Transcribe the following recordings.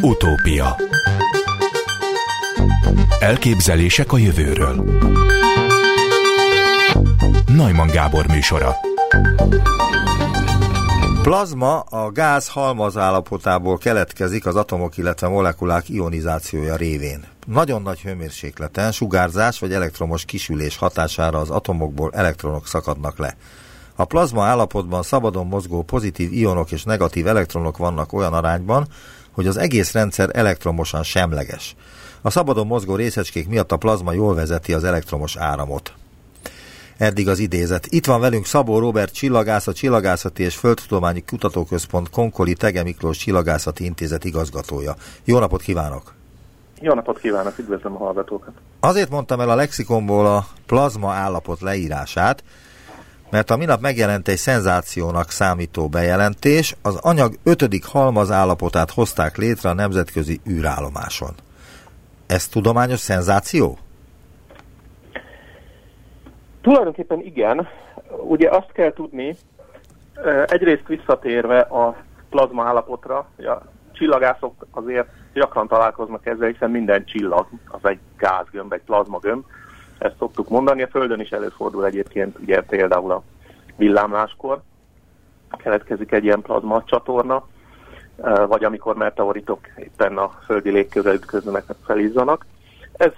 Utópia Elképzelések a jövőről Najman Gábor műsora Plazma a gáz halmazállapotából keletkezik az atomok, illetve molekulák ionizációja révén. Nagyon nagy hőmérsékleten sugárzás vagy elektromos kisülés hatására az atomokból elektronok szakadnak le. A plazma állapotban szabadon mozgó pozitív ionok és negatív elektronok vannak olyan arányban, hogy az egész rendszer elektromosan semleges. A szabadon mozgó részecskék miatt a plazma jól vezeti az elektromos áramot. Eddig az idézet. Itt van velünk Szabó Robert csillagász, a Csillagászati és Földtudományi Kutatóközpont Konkoli Tege Miklós Csillagászati Intézet igazgatója. Jó napot kívánok! Jó napot kívánok, üdvözlöm a hallgatókat! Azért mondtam el a lexikomból a plazma állapot leírását, mert a minap megjelent egy szenzációnak számító bejelentés, az anyag ötödik halmaz állapotát hozták létre a nemzetközi űrállomáson. Ez tudományos szenzáció? Tulajdonképpen igen. Ugye azt kell tudni, egyrészt visszatérve a plazma állapotra, a csillagászok azért gyakran találkoznak ezzel, hiszen minden csillag az egy gázgömb, egy plazmagömb, ezt szoktuk mondani. A Földön is előfordul egyébként, ugye például a villámláskor keletkezik egy ilyen plazma csatorna, vagy amikor meteoritok éppen a földi légkörre ütköznek, felizzanak. Ez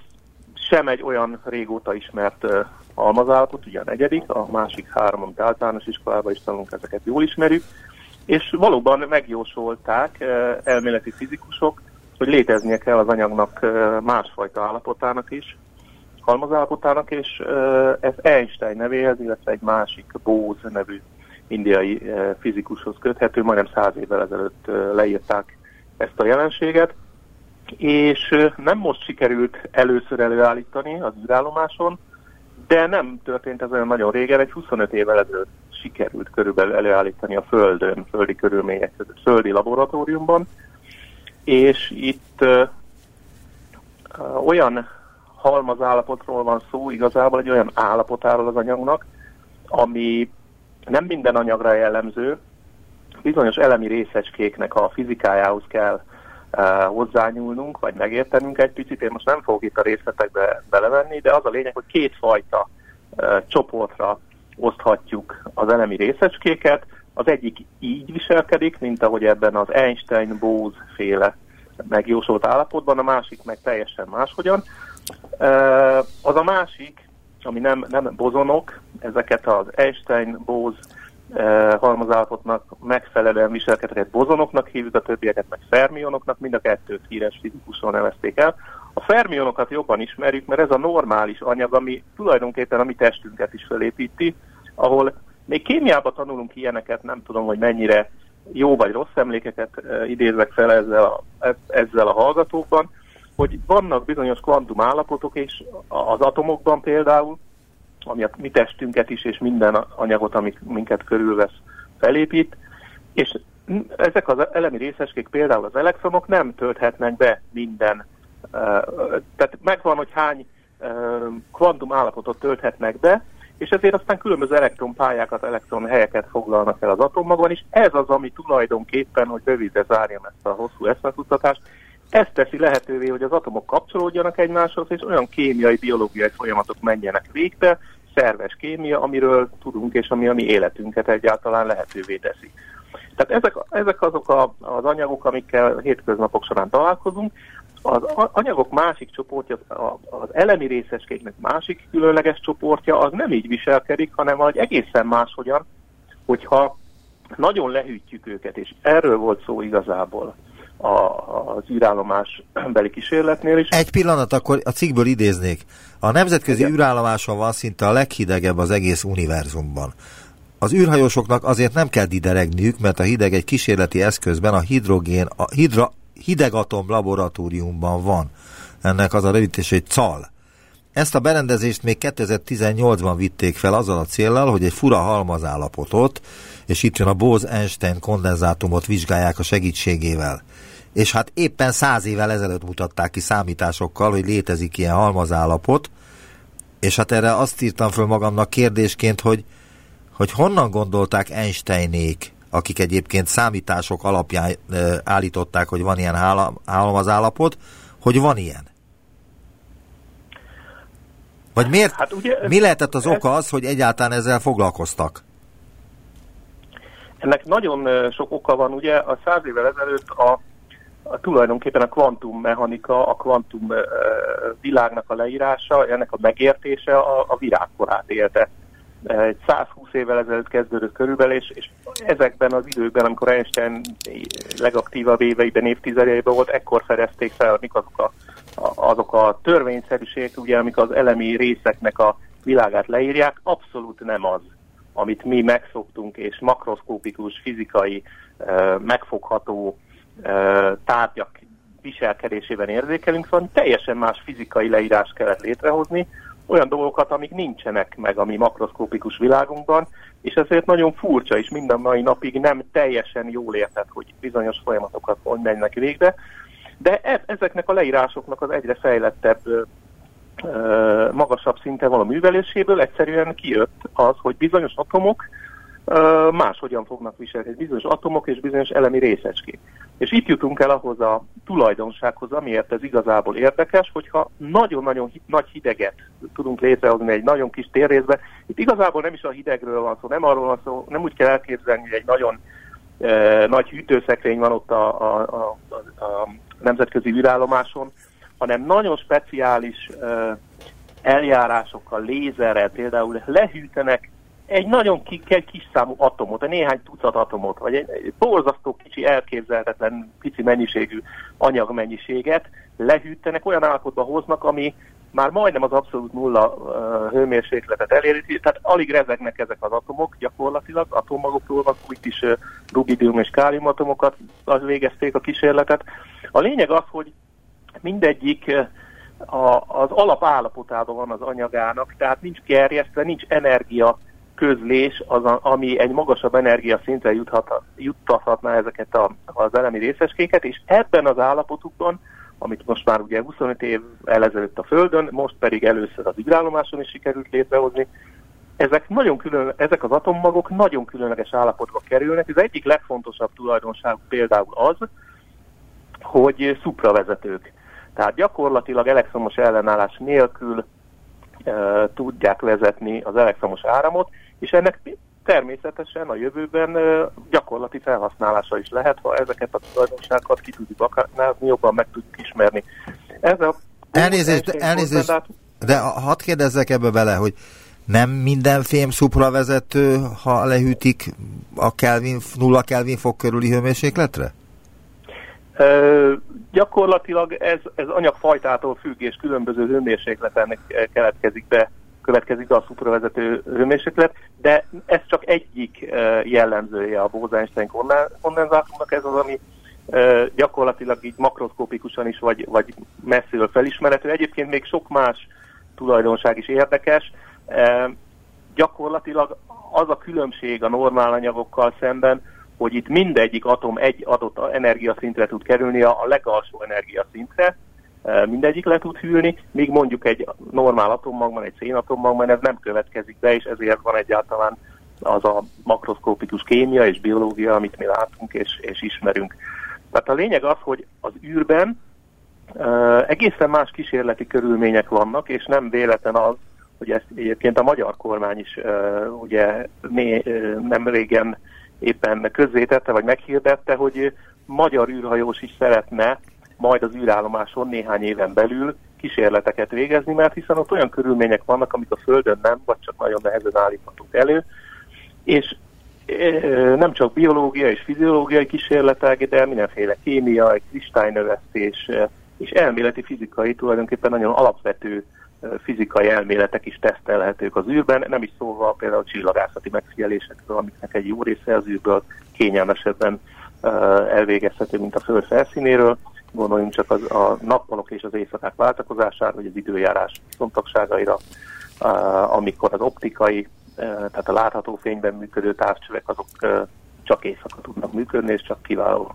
sem egy olyan régóta ismert almazállapot, ugye a negyedik, a másik három, amit általános iskolában is tanulunk, ezeket jól ismerjük, és valóban megjósolták elméleti fizikusok, hogy léteznie kell az anyagnak másfajta állapotának is, halmazállapotának, és ez Einstein nevéhez, illetve egy másik Bose nevű indiai fizikushoz köthető, majdnem száz évvel ezelőtt leírták ezt a jelenséget, és nem most sikerült először előállítani az űrállomáson, de nem történt ez olyan nagyon régen, egy 25 évvel ezelőtt sikerült körülbelül előállítani a Földön, földi körülmények között, földi laboratóriumban, és itt ö, ö, olyan halmaz állapotról van szó, igazából egy olyan állapotáról az anyagnak, ami nem minden anyagra jellemző, bizonyos elemi részecskéknek a fizikájához kell uh, hozzányúlnunk, vagy megértenünk egy picit. Én most nem fogok itt a részletekbe belevenni, de az a lényeg, hogy kétfajta uh, csoportra oszthatjuk az elemi részecskéket. Az egyik így viselkedik, mint ahogy ebben az Einstein-Bose féle megjósolt állapotban, a másik meg teljesen máshogyan. Az a másik, ami nem, nem bozonok, ezeket az Einstein-Bose halmazállapotnak megfelelően viselkedett bozonoknak hívjuk, a többieket meg fermionoknak, mind a kettőt híres fizikusról nevezték el. A fermionokat jobban ismerjük, mert ez a normális anyag, ami tulajdonképpen a mi testünket is felépíti, ahol még kémiában tanulunk ilyeneket, nem tudom, hogy mennyire jó vagy rossz emlékeket idézek fel ezzel a, ezzel a hallgatókban, hogy vannak bizonyos kvantum állapotok, és az atomokban például, ami a mi testünket is, és minden anyagot, amit minket körülvesz, felépít, és ezek az elemi részecskék, például az elektronok nem tölthetnek be minden. Tehát megvan, hogy hány kvantum állapotot tölthetnek be, és ezért aztán különböző elektronpályákat, elektronhelyeket foglalnak el az atommagban, és ez az, ami tulajdonképpen, hogy rövidre zárjam ezt a hosszú eszmekutatást, ez teszi lehetővé, hogy az atomok kapcsolódjanak egymáshoz, és olyan kémiai, biológiai folyamatok menjenek végbe, szerves kémia, amiről tudunk, és ami a mi életünket egyáltalán lehetővé teszi. Tehát ezek, ezek azok a, az anyagok, amikkel hétköznapok során találkozunk. Az anyagok másik csoportja, az elemi részecskéknek másik különleges csoportja, az nem így viselkedik, hanem valahogy egészen máshogyan, hogyha nagyon lehűtjük őket, és erről volt szó igazából a, az űrállomás beli kísérletnél is. Egy pillanat, akkor a cikkből idéznék. A nemzetközi Igen. űrállomáson van szinte a leghidegebb az egész univerzumban. Az űrhajósoknak azért nem kell dideregniük, mert a hideg egy kísérleti eszközben a hidrogén, a hidra, hidegatom laboratóriumban van. Ennek az a rövidítés, hogy CAL. Ezt a berendezést még 2018-ban vitték fel azzal a céllal, hogy egy fura halmazállapotot, és itt jön a Bose-Einstein kondenzátumot vizsgálják a segítségével és hát éppen száz évvel ezelőtt mutatták ki számításokkal, hogy létezik ilyen halmazállapot, és hát erre azt írtam föl magamnak kérdésként, hogy, hogy honnan gondolták Einsteinék akik egyébként számítások alapján állították, hogy van ilyen halmazállapot, hogy van ilyen? Vagy miért? Hát ugye, mi lehetett az ez, oka az, hogy egyáltalán ezzel foglalkoztak? Ennek nagyon sok oka van, ugye a száz évvel ezelőtt a, a tulajdonképpen a kvantummechanika, a kvantum világnak a leírása, ennek a megértése a, a virágkorát élte. Egy 120 évvel ezelőtt kezdődött körülbelül, és, és ezekben az időkben, amikor Einstein legaktívabb éveiben, évtizedeiben volt, ekkor fedezték fel, mik azok a, azok a törvényszerűségek, ugye, amik az elemi részeknek a világát leírják, abszolút nem az amit mi megszoktunk, és makroszkópikus, fizikai, megfogható tárgyak viselkedésében érzékelünk, szóval teljesen más fizikai leírást kellett létrehozni, olyan dolgokat, amik nincsenek meg a mi makroszkópikus világunkban, és ezért nagyon furcsa, és minden mai napig nem teljesen jól érted, hogy bizonyos folyamatokat hogy mennek végbe, de e- ezeknek a leírásoknak az egyre fejlettebb magasabb szinten van a műveléséből, egyszerűen kijött az, hogy bizonyos atomok máshogyan fognak viselni, bizonyos atomok és bizonyos elemi részecskék. És itt jutunk el ahhoz a tulajdonsághoz, amiért ez igazából érdekes, hogyha nagyon-nagyon nagy hideget tudunk létrehozni egy nagyon kis térrészbe. Itt igazából nem is a hidegről van szó, nem arról van szó, nem úgy kell elképzelni, hogy egy nagyon e, nagy hűtőszekrény van ott a, a, a, a nemzetközi űrállomáson, hanem nagyon speciális uh, eljárásokkal, lézerrel például lehűtenek egy nagyon ki, egy kis számú atomot, egy néhány tucat atomot, vagy egy, borzasztó kicsi, elképzelhetetlen pici mennyiségű anyagmennyiséget lehűtenek, olyan állapotba hoznak, ami már majdnem az abszolút nulla uh, hőmérsékletet eléri, tehát alig rezegnek ezek az atomok gyakorlatilag, atommagokról van itt is uh, rubidium és káliumatomokat az végezték a kísérletet. A lényeg az, hogy mindegyik eh, a, az alapállapotában van az anyagának, tehát nincs gerjesztve, nincs energia közlés, az, a, ami egy magasabb energia szintre juthat, juttathatná ezeket a, az elemi részeskéket, és ebben az állapotukban, amit most már ugye 25 év ezelőtt a Földön, most pedig először az űrállomáson is sikerült létrehozni, ezek, nagyon külön, ezek az atommagok nagyon különleges állapotba kerülnek. Ez egyik legfontosabb tulajdonság például az, hogy szupravezetők. Tehát gyakorlatilag elektromos ellenállás nélkül e, tudják vezetni az elektromos áramot, és ennek természetesen a jövőben gyakorlati felhasználása is lehet, ha ezeket a tulajdonságokat ki tudjuk aknázni, jobban meg tudjuk ismerni. Ez a elnézést, elnézést, de hadd kérdezzek ebbe bele, hogy nem minden fém szupravezető, ha lehűtik a Kelvin, nulla Kelvin fok körüli hőmérsékletre? Gyakorlatilag ez, ez anyagfajtától függ, és különböző hőmérsékleten keletkezik be, következik a szupravezető hőmérséklet, de ez csak egyik jellemzője a Bose-Einstein kondenzátumnak, ez az, ami gyakorlatilag így makroszkópikusan is, vagy, vagy messziről felismerhető. Egyébként még sok más tulajdonság is érdekes. Gyakorlatilag az a különbség a normál anyagokkal szemben, hogy itt mindegyik atom egy adott energiaszintre tud kerülni, a legalsó energiaszintre, mindegyik le tud hűlni, míg mondjuk egy normál atommagban, egy szénatommagban ez nem következik be, és ezért van egyáltalán az a makroszkópikus kémia és biológia, amit mi látunk és, és ismerünk. Tehát a lényeg az, hogy az űrben uh, egészen más kísérleti körülmények vannak, és nem véletlen az, hogy ezt egyébként a magyar kormány is uh, ugye né, uh, nem régen éppen közzétette, vagy meghirdette, hogy magyar űrhajós is szeretne majd az űrállomáson néhány éven belül kísérleteket végezni, mert hiszen ott olyan körülmények vannak, amik a Földön nem, vagy csak nagyon nehezen állíthatók elő, és nem csak biológiai és fiziológiai kísérletek, de mindenféle kémiai, kristálynövesztés és elméleti fizikai tulajdonképpen nagyon alapvető fizikai elméletek is tesztelhetők az űrben, nem is szólva például a csillagászati megfigyelésekről, amiknek egy jó része az űrből kényelmesebben elvégezhető, mint a Föld felszínéről. Gondoljunk csak az, a nappalok és az éjszakák váltakozására, vagy az időjárás szontagságaira, amikor az optikai, tehát a látható fényben működő távcsövek azok csak éjszaka tudnak működni, és csak kiváló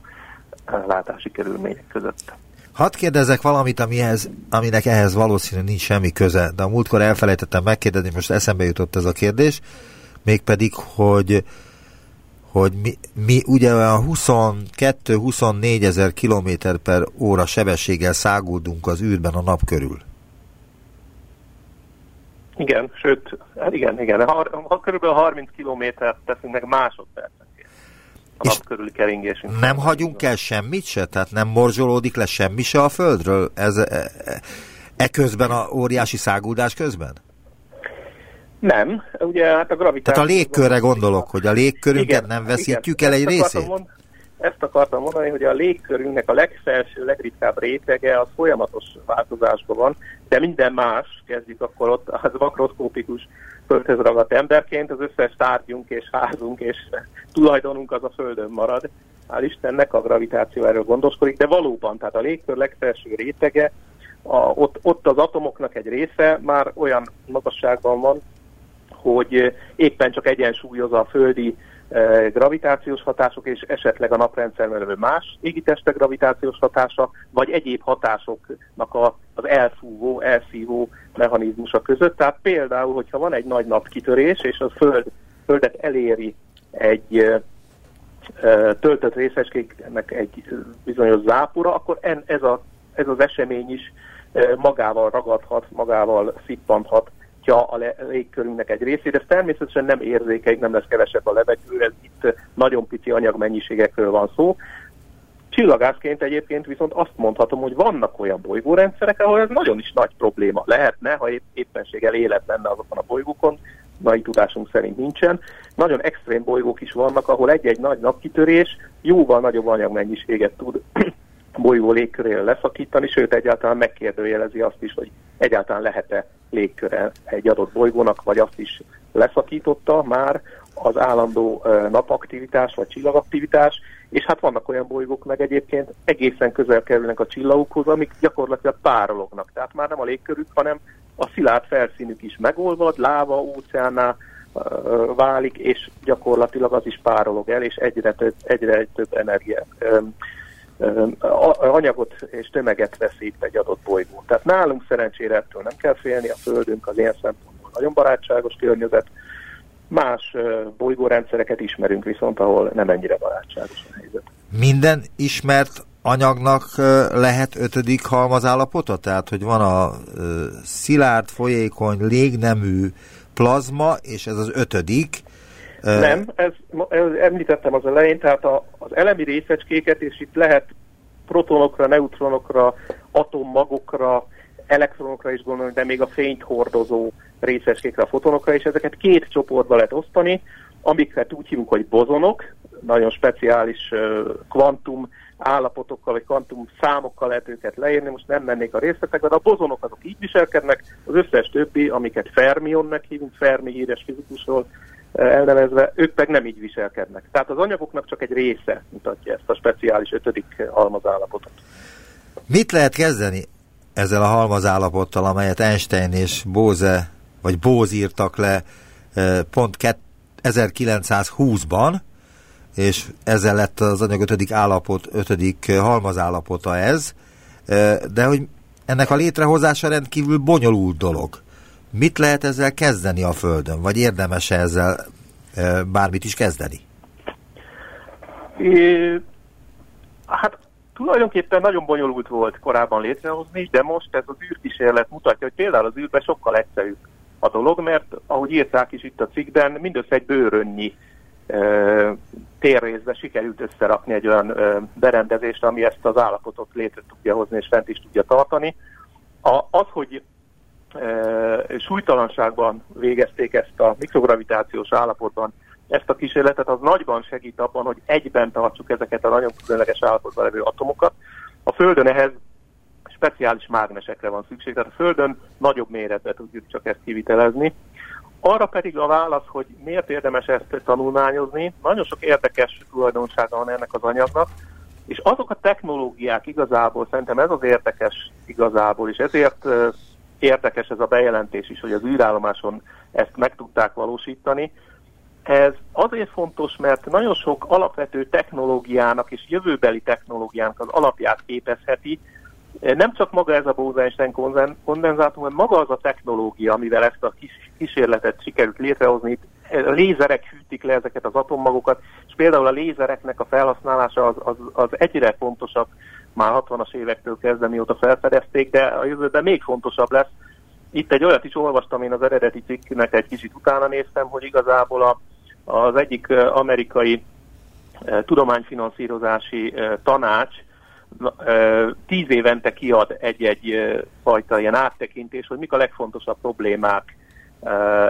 látási körülmények között. Hadd kérdezek valamit, amihez, aminek ehhez valószínűleg nincs semmi köze, de a múltkor elfelejtettem megkérdezni, most eszembe jutott ez a kérdés, mégpedig, hogy hogy mi, mi ugye a 22-24 ezer kilométer per óra sebességgel száguldunk az űrben a nap körül. Igen, sőt, hát igen, igen, ha, ha körülbelül 30 kilométert teszünk meg másodpercenként a nap körüli keringésünk. Nem hagyunk el semmit se? Tehát nem morzsolódik le semmi se a Földről? Ez, e, e, e közben a óriási száguldás közben? Nem, ugye hát a gravitáció... Tehát a légkörre gondolok, hogy a légkörünket igen, nem veszítjük igen, el egy részét? Mond, ezt akartam mondani, hogy a légkörünknek a legfelső, legritkább rétege az folyamatos változásban van, de minden más, kezdjük akkor ott az makroszkópikus földhöz ragadt emberként, az összes tárgyunk és házunk és tulajdonunk az a földön marad. Hál' Istennek a gravitáció erről gondoskodik, de valóban, tehát a légkör legfelső rétege, a, ott, ott az atomoknak egy része már olyan magasságban van, hogy éppen csak egyensúlyozza a földi e, gravitációs hatások és esetleg a naprendszerben levő más égitestek gravitációs hatása, vagy egyéb hatásoknak a, az elfúvó, elszívó mechanizmusa között. Tehát például, hogyha van egy nagy napkitörés, és a föld, földet eléri egy e, e, töltött részecskéknek egy bizonyos zápora, akkor en, ez, a, ez az esemény is magával ragadhat, magával szippanthat a légkörünknek egy részét. Ez természetesen nem érzékeik, nem lesz kevesebb a levegő, ez itt nagyon pici anyagmennyiségekről van szó. Csillagászként egyébként viszont azt mondhatom, hogy vannak olyan bolygórendszerek, ahol ez nagyon is nagy probléma lehetne, ha épp, éppenséggel élet lenne azokon a bolygókon, mai tudásunk szerint nincsen. Nagyon extrém bolygók is vannak, ahol egy-egy nagy napkitörés jóval nagyobb anyagmennyiséget tud bolygó légköréről leszakítani, sőt egyáltalán megkérdőjelezi azt is, hogy egyáltalán lehet-e légköre egy adott bolygónak, vagy azt is leszakította már az állandó napaktivitás vagy csillagaktivitás, és hát vannak olyan bolygók meg egyébként egészen közel kerülnek a csillagokhoz, amik gyakorlatilag párolognak. Tehát már nem a légkörük, hanem a szilárd felszínük is megolvad, láva, óceánná válik, és gyakorlatilag az is párolog el, és egyre több, egyre több energia anyagot és tömeget veszít egy adott bolygó. Tehát nálunk szerencsére ettől nem kell félni, a Földünk az ilyen szempontból nagyon barátságos környezet, más bolygórendszereket ismerünk viszont, ahol nem ennyire barátságos a helyzet. Minden ismert anyagnak lehet ötödik halmazállapota? Tehát, hogy van a szilárd, folyékony, légnemű plazma, és ez az ötödik, nem, ez, ez említettem az elején, tehát a, az elemi részecskéket, és itt lehet protonokra, neutronokra, atommagokra, elektronokra is gondolni, de még a fényt hordozó részecskékre, a fotonokra, és ezeket két csoportba lehet osztani, amiket úgy hívunk, hogy bozonok, nagyon speciális kvantum állapotokkal, vagy kvantum számokkal lehet őket leírni, most nem mennék a részletekbe, de a bozonok azok így viselkednek, az összes többi, amiket Fermionnek hívunk, Fermi híres fizikusról, elnevezve, ők meg nem így viselkednek. Tehát az anyagoknak csak egy része mutatja ezt a speciális ötödik halmazállapotot. Mit lehet kezdeni ezzel a halmazállapottal, amelyet Einstein és Bose, vagy Bose írtak le eh, pont 1920-ban, és ezzel lett az anyag ötödik állapot, ötödik halmazállapota ez, eh, de hogy ennek a létrehozása rendkívül bonyolult dolog. Mit lehet ezzel kezdeni a Földön, vagy érdemes -e ezzel bármit is kezdeni? É, hát tulajdonképpen nagyon bonyolult volt korábban létrehozni, de most ez az űrkísérlet mutatja, hogy például az űrben sokkal egyszerűbb a dolog, mert ahogy írták is itt a cikkben, mindössze egy bőrönnyi e, térrészbe sikerült összerakni egy olyan e, berendezést, ami ezt az állapotot létre tudja hozni és fent is tudja tartani. A, az, hogy súlytalanságban végezték ezt a mikrogravitációs állapotban ezt a kísérletet, az nagyban segít abban, hogy egyben tartsuk ezeket a nagyon különleges állapotban levő atomokat. A Földön ehhez speciális mágnesekre van szükség, tehát a Földön nagyobb méretbe tudjuk csak ezt kivitelezni. Arra pedig a válasz, hogy miért érdemes ezt tanulmányozni, nagyon sok érdekes tulajdonsága van ennek az anyagnak, és azok a technológiák igazából, szerintem ez az érdekes igazából, és ezért érdekes ez a bejelentés is, hogy az űrállomáson ezt meg tudták valósítani. Ez azért fontos, mert nagyon sok alapvető technológiának és jövőbeli technológiának az alapját képezheti, Nem csak maga ez a Bose-Einstein kondenzátum, hanem maga az a technológia, amivel ezt a kis kísérletet sikerült létrehozni. A lézerek hűtik le ezeket az atommagokat, és például a lézereknek a felhasználása az, az, az egyre fontosabb, már 60-as évektől kezdve, mióta felfedezték, de a jövőben még fontosabb lesz. Itt egy olyat is olvastam, én az eredeti cikknek egy kicsit utána néztem, hogy igazából a, az egyik amerikai tudományfinanszírozási tanács tíz évente kiad egy-egy fajta ilyen áttekintés, hogy mik a legfontosabb problémák.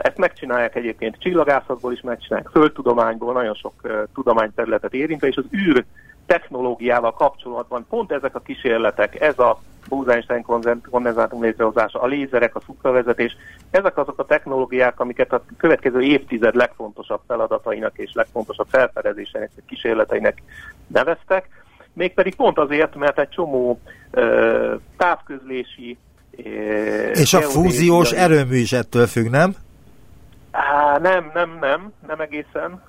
Ezt megcsinálják egyébként csillagászatból is, megcsinálják földtudományból, nagyon sok tudományterületet érintve, és az űr technológiával kapcsolatban pont ezek a kísérletek, ez a Bose-Einstein kondenzátum létrehozása, a lézerek, a szupravezetés, ezek azok a technológiák, amiket a következő évtized legfontosabb feladatainak és legfontosabb felfedezéseinek, kísérleteinek neveztek, mégpedig pont azért, mert egy csomó uh, távközlési És a fúziós erőmű is ettől függ, nem? Á, nem, nem, nem, nem egészen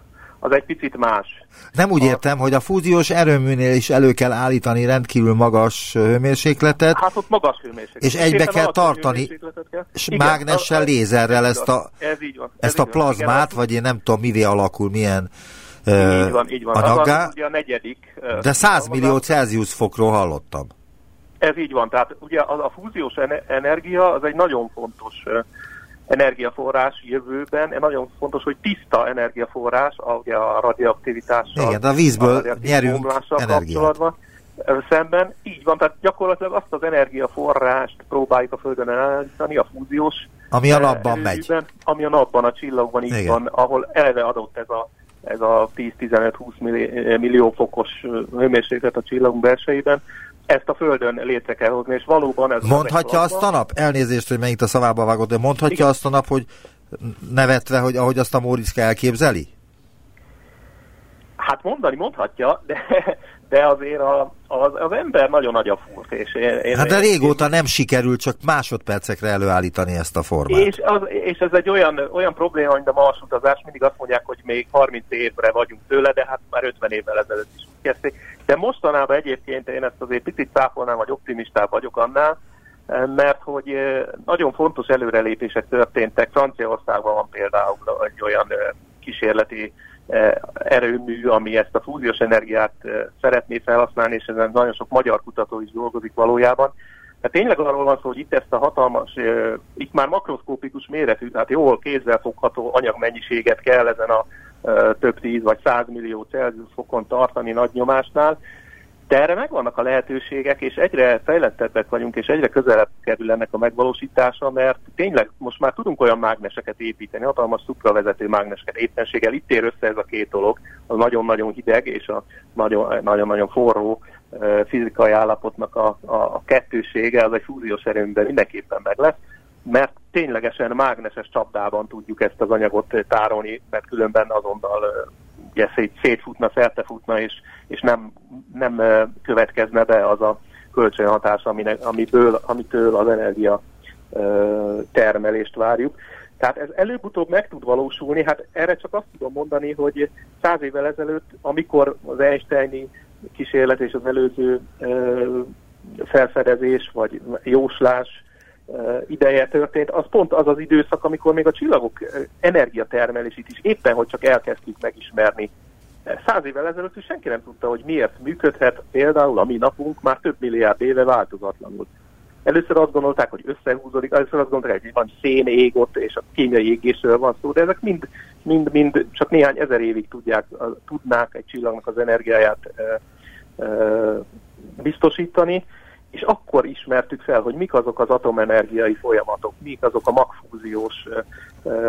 az egy picit más. Nem úgy a... értem, hogy a fúziós erőműnél is elő kell állítani rendkívül magas hőmérsékletet. Hát ott magas hőmérséklet. És egybe kell tartani, és Igen, mágnessel, a, lézerrel ezt a, ez így van, ez ezt a plazmát, Igen, vagy én nem tudom, mivé alakul, milyen így van, így van. Anyaggá, az, az ugye a negyedik. De 100 millió Celsius fokról hallottam. Ez így van, tehát ugye a, a fúziós energia az egy nagyon fontos energiaforrás jövőben. Nagyon fontos, hogy tiszta energiaforrás, ugye a radioaktivitással, Igen, de a vízből a nyerünk energiát. Szemben így van, tehát gyakorlatilag azt az energiaforrást próbáljuk a Földön elállítani, a fúziós ami a napban megy. Ami a napban, a csillagban így Igen. van, ahol eleve adott ez a, ez a 10-15-20 millió fokos hőmérséklet a csillagunk belsejében, ezt a Földön létre kell hozni, és valóban ez... Mondhatja azt a nap, elnézést, hogy megint a szavába vágott, de mondhatja Igen. azt a nap, hogy nevetve, hogy ahogy azt a Móriczka elképzeli? Hát mondani mondhatja, de, de azért a, az, az ember nagyon nagy a furt. És én, én, hát de régóta én, nem sikerült csak másodpercekre előállítani ezt a formát. És, az, és ez egy olyan, olyan probléma, hogy a marsutazás mindig azt mondják, hogy még 30 évre vagyunk tőle, de hát már 50 évvel ezelőtt is kezdték. De mostanában egyébként én ezt azért picit száfolnám, vagy optimistább vagyok annál, mert hogy nagyon fontos előrelépések történtek. Franciaországban van például egy olyan kísérleti erőmű, ami ezt a fúziós energiát szeretné felhasználni, és ezen nagyon sok magyar kutató is dolgozik valójában. Tehát tényleg arról van szó, hogy itt ezt a hatalmas, itt már makroszkópikus méretű, tehát jól kézzelfogható anyagmennyiséget kell ezen a több tíz vagy százmillió Celsius fokon tartani nagy nyomásnál, de erre megvannak a lehetőségek, és egyre fejlettebbek vagyunk, és egyre közelebb kerül ennek a megvalósítása, mert tényleg most már tudunk olyan mágneseket építeni, hatalmas szupravezető mágneseket éppenséggel. Itt ér össze ez a két dolog, az nagyon-nagyon hideg és a nagyon-nagyon forró fizikai állapotnak a, a, a kettősége, az egy fúziós erőmben mindenképpen meg lesz mert ténylegesen mágneses csapdában tudjuk ezt az anyagot tárolni, mert különben azonnal ugye szét, szétfutna, szertefutna, és, és nem, nem következne be az a kölcsönhatás, aminek, amiből, amitől az energia termelést várjuk. Tehát ez előbb-utóbb meg tud valósulni, hát erre csak azt tudom mondani, hogy száz évvel ezelőtt, amikor az Einsteini kísérlet és az előző felfedezés vagy jóslás ideje történt, az pont az az időszak, amikor még a csillagok energiatermelését is éppen, hogy csak elkezdtük megismerni. Száz évvel ezelőtt is senki nem tudta, hogy miért működhet például a mi napunk már több milliárd éve változatlanul. Először azt gondolták, hogy összehúzódik, először azt gondolták, hogy van szén ég ott, és a kémiai égésről van szó, de ezek mind, mind, mind csak néhány ezer évig tudják, tudnák egy csillagnak az energiáját biztosítani és akkor ismertük fel, hogy mik azok az atomenergiai folyamatok, mik azok a magfúziós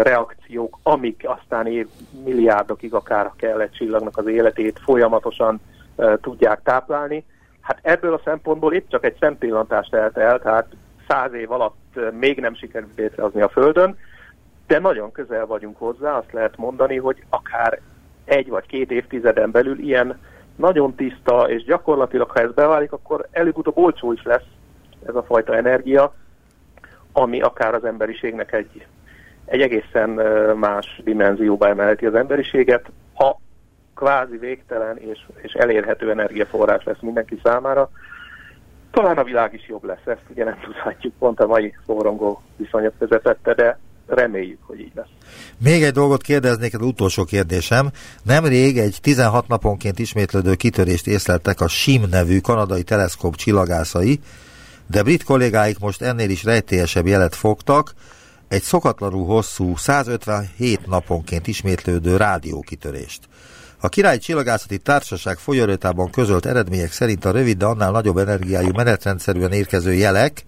reakciók, amik aztán év milliárdokig akár kell egy csillagnak az életét folyamatosan tudják táplálni. Hát ebből a szempontból itt csak egy szempillantást telt el, tehát száz év alatt még nem sikerült létrehozni a Földön, de nagyon közel vagyunk hozzá, azt lehet mondani, hogy akár egy vagy két évtizeden belül ilyen nagyon tiszta, és gyakorlatilag, ha ez beválik, akkor előbb-utóbb olcsó is lesz ez a fajta energia, ami akár az emberiségnek egy, egy egészen más dimenzióba emelheti az emberiséget, ha kvázi végtelen és, és elérhető energiaforrás lesz mindenki számára. talán a világ is jobb lesz, ezt ugye nem tudhatjuk, pont a mai forrongó viszonyok vezetette, de reméljük, hogy így lesz. Még egy dolgot kérdeznék, az utolsó kérdésem. Nemrég egy 16 naponként ismétlődő kitörést észleltek a SIM nevű kanadai teleszkóp csillagászai, de brit kollégáik most ennél is rejtélyesebb jelet fogtak, egy szokatlanul hosszú, 157 naponként ismétlődő rádiókitörést. A Királyi Csillagászati Társaság folyóratában közölt eredmények szerint a rövid, de annál nagyobb energiájú menetrendszerűen érkező jelek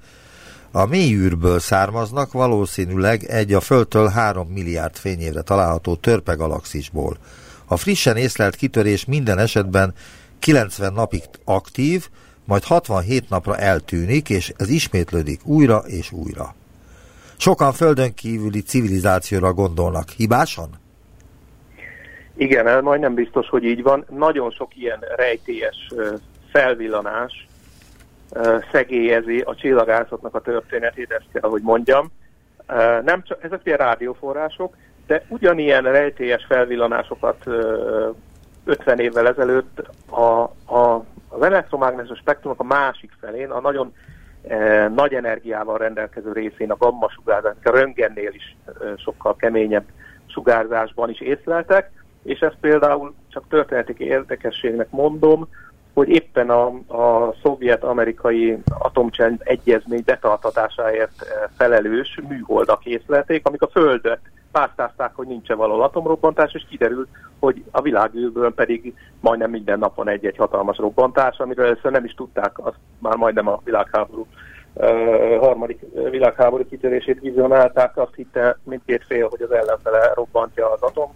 a mélyűrből származnak, valószínűleg egy a Földtől 3 milliárd fényévre található törpe galaxisból. A frissen észlelt kitörés minden esetben 90 napig aktív, majd 67 napra eltűnik, és ez ismétlődik újra és újra. Sokan földön kívüli civilizációra gondolnak. Hibásan? Igen, majdnem biztos, hogy így van. Nagyon sok ilyen rejtélyes felvillanás szegélyezi a csillagászatnak a történetét, ezt kell, hogy mondjam. Nem csak, ezek ilyen rádióforrások, de ugyanilyen rejtélyes felvillanásokat 50 évvel ezelőtt a, a, az elektromágneses spektrumok a másik felén, a nagyon e, nagy energiával rendelkező részén, a gamma sugárzás, a röntgennél is e, sokkal keményebb sugárzásban is észleltek, és ezt például csak történeti érdekességnek mondom, hogy éppen a, a szovjet-amerikai atomcsend egyezmény betartatásáért e, felelős műholdak észlelték, amik a Földet pásztázták, hogy nincs-e való atomrobbantás, és kiderült, hogy a világűrből pedig majdnem minden napon egy-egy hatalmas robbantás, amiről először nem is tudták, azt már majdnem a világháború uh, harmadik világháború kitörését vizionálták, azt hitte mindkét fél, hogy az ellenfele robbantja az atom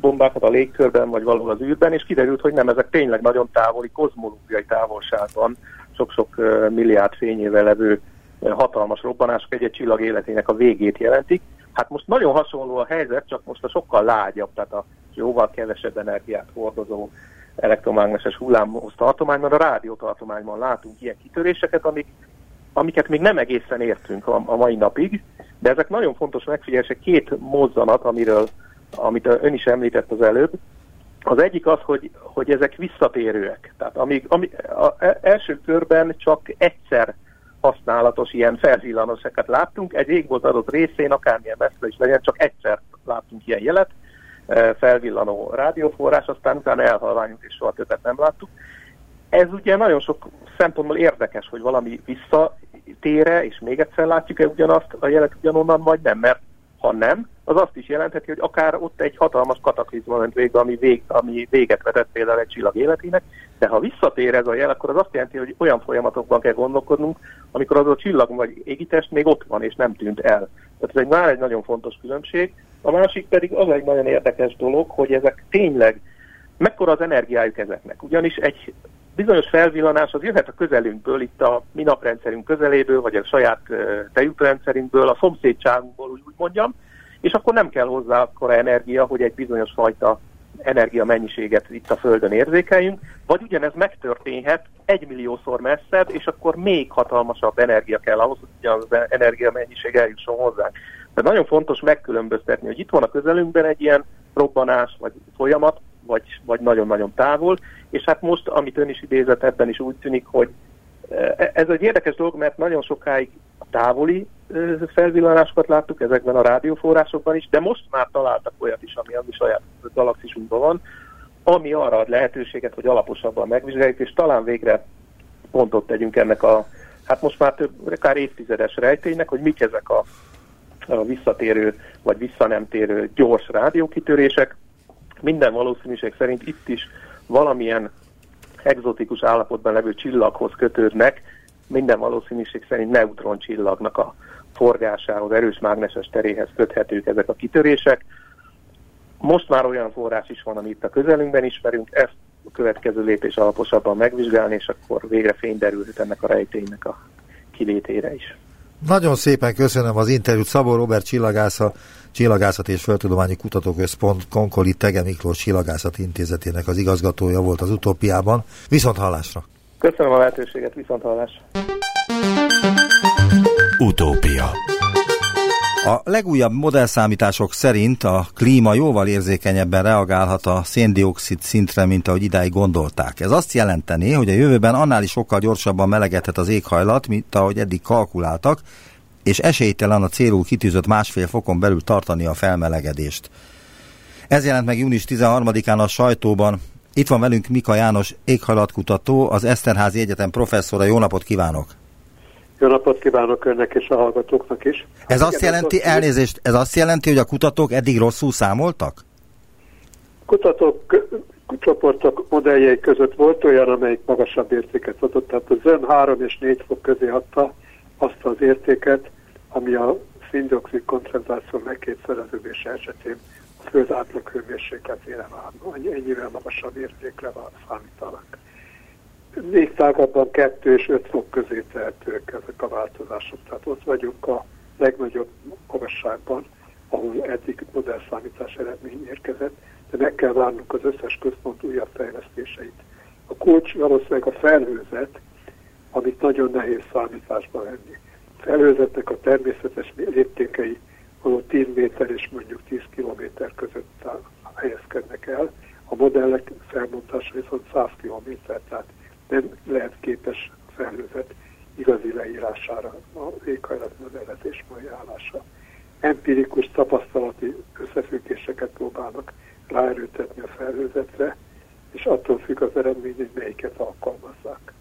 bombákat a légkörben, vagy valahol az űrben, és kiderült, hogy nem, ezek tényleg nagyon távoli, kozmológiai távolságban, sok-sok milliárd fényével levő hatalmas robbanások egy-egy csillag életének a végét jelentik. Hát most nagyon hasonló a helyzet, csak most a sokkal lágyabb, tehát a jóval kevesebb energiát hordozó elektromágneses hullámhoz tartományban, a rádiótartományban látunk ilyen kitöréseket, amik, amiket még nem egészen értünk a, a mai napig, de ezek nagyon fontos megfigyelések, két mozzanat, amiről amit ön is említett az előbb. Az egyik az, hogy, hogy ezek visszatérőek. Tehát amíg, ami, a e, első körben csak egyszer használatos ilyen felvillanosokat láttunk, egy égbolt adott részén, akármilyen messze is legyen, csak egyszer láttunk ilyen jelet, e, felvillanó rádióforrás, aztán utána elhalványunk, és soha többet nem láttuk. Ez ugye nagyon sok szempontból érdekes, hogy valami visszatére, és még egyszer látjuk-e ugyanazt a jelet ugyanonnan, vagy nem, mert ha nem, az azt is jelentheti, hogy akár ott egy hatalmas kataklizma ment végbe, ami, vég, ami véget vetett például egy csillag életének, de ha visszatér ez a jel, akkor az azt jelenti, hogy olyan folyamatokban kell gondolkodnunk, amikor az a csillag vagy égitest még ott van és nem tűnt el. Tehát ez egy már egy nagyon fontos különbség. A másik pedig az egy nagyon érdekes dolog, hogy ezek tényleg mekkora az energiájuk ezeknek. Ugyanis egy bizonyos felvillanás az jöhet a közelünkből, itt a mi naprendszerünk közeléből, vagy a saját tejútrendszerünkből, a szomszédságunkból, úgy, úgy mondjam, és akkor nem kell hozzá akkora energia, hogy egy bizonyos fajta energia mennyiséget itt a Földön érzékeljünk, vagy ugyanez megtörténhet egy milliószor messzebb, és akkor még hatalmasabb energia kell ahhoz, hogy az energia mennyiség eljusson hozzánk. Tehát nagyon fontos megkülönböztetni, hogy itt van a közelünkben egy ilyen robbanás, vagy folyamat, vagy, vagy nagyon-nagyon távol, és hát most, amit ön is idézett, ebben is úgy tűnik, hogy e, ez egy érdekes dolog, mert nagyon sokáig távoli felvillanásokat láttuk ezekben a rádióforrásokban is, de most már találtak olyat is, ami a mi saját galaxisunkban van, ami arra ad lehetőséget, hogy alaposabban megvizsgáljuk, és talán végre pontot tegyünk ennek a, hát most már több, akár évtizedes rejténynek, hogy mik ezek a, a visszatérő, vagy visszanemtérő gyors rádiókitörések. Minden valószínűség szerint itt is valamilyen egzotikus állapotban levő csillaghoz kötődnek, minden valószínűség szerint neutron csillagnak a forgásához, erős mágneses teréhez köthetők ezek a kitörések. Most már olyan forrás is van, amit a közelünkben ismerünk, ezt a következő lépés alaposabban megvizsgálni, és akkor végre fény derülhet ennek a rejténynek a kilétére is. Nagyon szépen köszönöm az interjút. Szabó Robert Csillagásza, Csillagászat és Földtudományi Kutatóközpont Konkoli Tege Miklós Csillagászat Intézetének az igazgatója volt az utópiában. Viszont hallásra! Köszönöm a lehetőséget, viszont hallásra! Utópia A legújabb modellszámítások szerint a klíma jóval érzékenyebben reagálhat a széndiokszid szintre, mint ahogy idáig gondolták. Ez azt jelenteni, hogy a jövőben annál is sokkal gyorsabban melegedhet az éghajlat, mint ahogy eddig kalkuláltak, és esélytelen a célul kitűzött másfél fokon belül tartani a felmelegedést. Ez jelent meg június 13-án a sajtóban. Itt van velünk Mika János, éghajlatkutató, az Eszterházi Egyetem professzora. Jó napot kívánok! Jó napot kívánok önnek és a hallgatóknak is. Ez azt jelenti, elnézést, ez azt jelenti, hogy a kutatók eddig rosszul számoltak? Kutatók csoportok modelljei között volt olyan, amelyik magasabb értéket adott, tehát a zön 3 és 4 fok közé adta azt az értéket, ami a szindioxid koncentráció megkétszereződése esetén a föld átlag hőmérsékletére vár. Ennyivel magasabb értékre számítanak még tágabban 2 és 5 fok közé tehetők ezek a változások. Tehát ott vagyunk a legnagyobb magasságban, ahol eddig modellszámítás eredmény érkezett, de meg kell várnunk az összes központ újabb fejlesztéseit. A kulcs valószínűleg a felhőzet, amit nagyon nehéz számításba venni. A felhőzetnek a természetes léptékei való 10 méter és mondjuk 10 kilométer között helyezkednek el, a modellek felmondása viszont 100 kilométer, tehát nem lehet képes a felhőzet igazi leírására, az éghajlat modellezés ajánlása. Empirikus tapasztalati összefüggéseket próbálnak ráerőtetni a felhőzetre, és attól függ az eredmény, hogy melyiket alkalmazzák.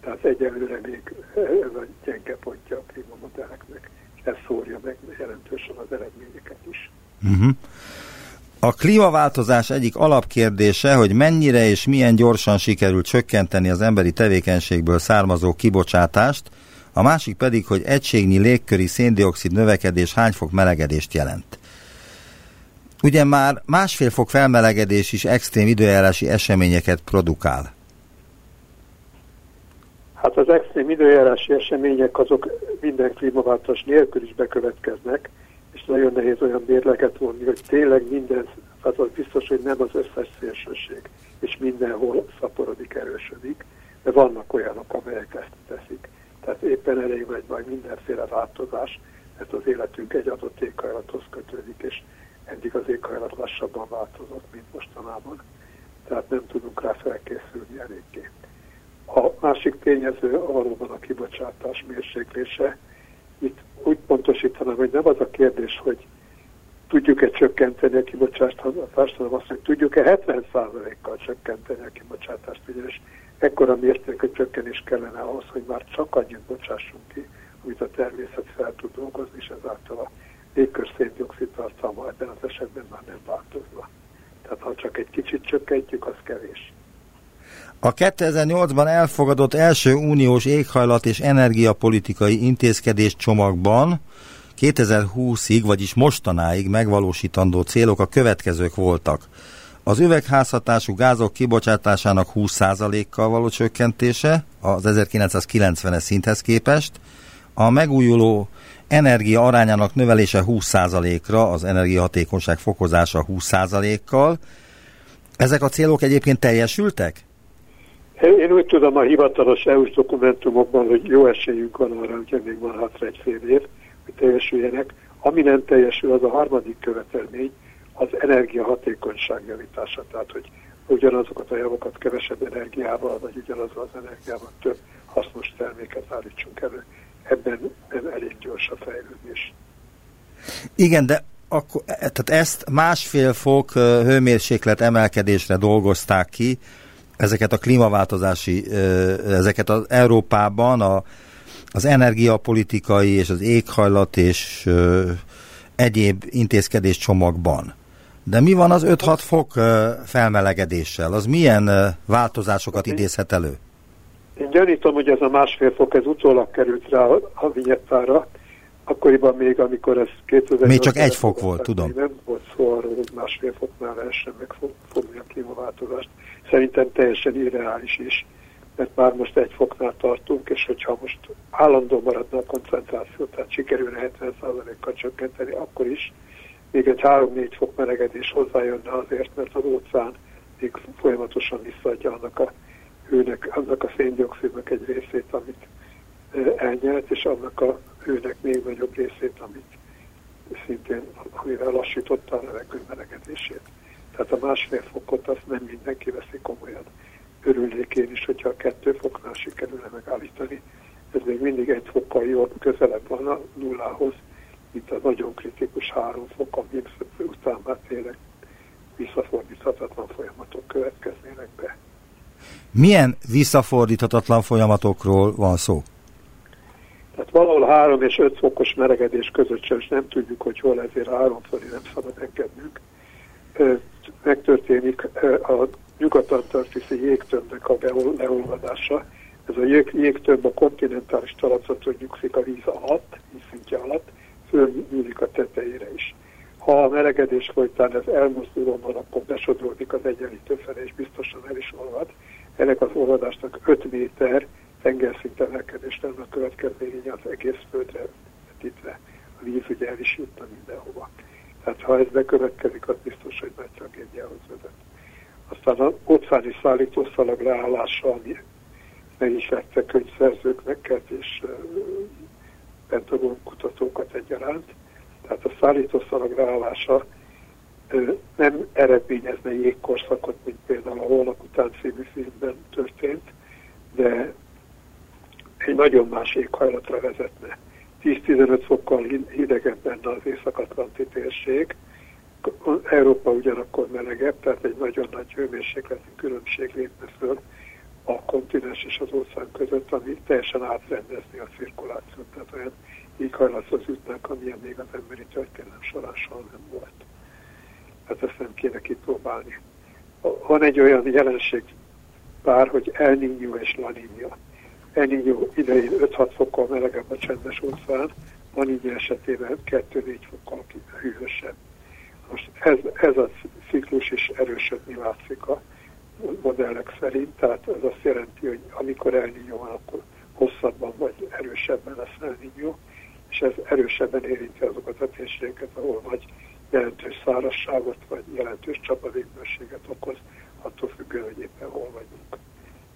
Tehát egyelőre még ez a gyenge pontja a klímamodelleknek, ez szórja meg jelentősen az eredményeket is. Uh-huh. A klímaváltozás egyik alapkérdése, hogy mennyire és milyen gyorsan sikerül csökkenteni az emberi tevékenységből származó kibocsátást, a másik pedig, hogy egységnyi légköri széndiokszid növekedés hány fok melegedést jelent. Ugye már másfél fok felmelegedés is extrém időjárási eseményeket produkál. Hát az extrém időjárási események azok minden klímaváltozás nélkül is bekövetkeznek, nagyon nehéz olyan mérleget vonni, hogy tényleg minden, az biztos, hogy nem az összes szélsőség, és mindenhol szaporodik, erősödik, de vannak olyanok, amelyek ezt teszik. Tehát éppen elég nagy majd mindenféle változás, mert az életünk egy adott éghajlathoz kötődik, és eddig az éghajlat lassabban változott, mint mostanában. Tehát nem tudunk rá felkészülni eléggé. A másik tényező valóban a kibocsátás mérséklése. Itt úgy pontosítanám, hogy nem az a kérdés, hogy tudjuk-e csökkenteni a kibocsátást, hanem azt, hogy tudjuk-e 70%-kal csökkenteni a kibocsátást, ugyanis ekkora mértékű csökkenés kellene ahhoz, hogy már csak annyit bocsássunk ki, amit a természet fel tud dolgozni, és ezáltal a légkör széndiokszid tartalma ebben az esetben már nem változna. Tehát ha csak egy kicsit csökkentjük, az kevés. A 2008-ban elfogadott első uniós éghajlat és energiapolitikai intézkedés csomagban 2020-ig, vagyis mostanáig megvalósítandó célok a következők voltak. Az üvegházhatású gázok kibocsátásának 20%-kal való csökkentése az 1990-es szinthez képest, a megújuló energia arányának növelése 20%-ra, az energiahatékonyság fokozása 20%-kal. Ezek a célok egyébként teljesültek? Én úgy tudom a hivatalos EU-s dokumentumokban, hogy jó esélyünk van arra, hogy még van hátra egy fél év, hogy teljesüljenek. Ami nem teljesül, az a harmadik követelmény, az energiahatékonyság javítása. Tehát, hogy ugyanazokat a javakat kevesebb energiával, vagy ugyanazzal az energiával több hasznos terméket állítsunk elő. Ebben nem elég gyors a fejlődés. Igen, de akkor, e, tehát ezt másfél fok hőmérséklet emelkedésre dolgozták ki, ezeket a klímaváltozási, ezeket az Európában a, az energiapolitikai és az éghajlat és ö, egyéb intézkedés csomagban. De mi van az 5-6 fok felmelegedéssel? Az milyen változásokat idézhet elő? Én gyanítom, hogy ez a másfél fok, ez utólag került rá a vinyettára, akkoriban még, amikor ez 2000 Még csak egy fok volt, tudom. Nem volt szó arról, hogy másfél foknál lehessen megfogni a klímaváltozást. Szerintem teljesen irreális is, mert már most egy foknál tartunk, és hogyha most állandó maradna a koncentráció, tehát sikerülne 70%-kal csökkenteni, akkor is még egy 3-4 fok melegedés hozzájönne azért, mert az óceán még folyamatosan visszaadja annak a hőnek, annak a széndiokszidnak egy részét, amit elnyert, és annak a hőnek még nagyobb részét, amit szintén, amivel lassította a levegő melegedését. Tehát a másfél fokot azt nem mindenki veszi komolyan. Örülnék én is, hogyha a kettő foknál sikerülne megállítani. Ez még mindig egy fokkal jobb, közelebb van a nullához, mint a nagyon kritikus három fok, ami után már tényleg visszafordíthatatlan folyamatok következnének be. Milyen visszafordíthatatlan folyamatokról van szó? Tehát valahol 3 és 5 fokos melegedés között sem, és nem tudjuk, hogy hol ezért 3 fölé nem szabad engednünk. Megtörténik a nyugat-antarktiszi jégtömbnek a leolvadása. Ez a jég, jégtömb a kontinentális talazaton nyugszik a víz alatt, víz szintje alatt, fölnyúlik a tetejére is. Ha a melegedés folytán ez elmozdul onnan, akkor besodródik az egyenlítő felé, és biztosan el is olvad. Ennek az olvadásnak 5 méter tengerszint emelkedés lenne a következménye az egész földre vetítve. A víz ugye el is jutna mindenhova. Tehát ha ez bekövetkezik, az biztos, hogy nagy tragédiához vezet. Aztán az óceáni szállítószalag leállása, ami meg is vette könyvszerzők neked és Pentagon kutatókat egyaránt. Tehát a szállítószalag leállása nem eredményezne jégkorszakot, mint például a Holnap után című filmben történt, de egy nagyon más éghajlatra vezetne. 10-15 fokkal hidegebb lenne az észak-atlanti térség, Európa ugyanakkor melegebb, tehát egy nagyon nagy hőmérsékleti különbség lépne föl a kontinens és az óceán között, ami teljesen átrendezni a cirkulációt, tehát olyan éghajlathoz jutnánk, amilyen még az emberi történelem során soha nem volt. Hát ezt nem kéne kipróbálni. Van egy olyan jelenség pár, hogy El Niño és La Niña. El Niño idején 5-6 fokkal melegebb a csendes óceán, La Niña esetében 2-4 fokkal hűvösebb. Most ez, ez a ciklus is erősödni látszik a modellek szerint, tehát ez azt jelenti, hogy amikor El Niño van, akkor hosszabban vagy erősebben lesz El Niño, és ez erősebben érinti azokat a térségeket, ahol vagy jelentős szárazságot, vagy jelentős csapadékbőséget okoz, attól függően, hogy éppen hol vagyunk.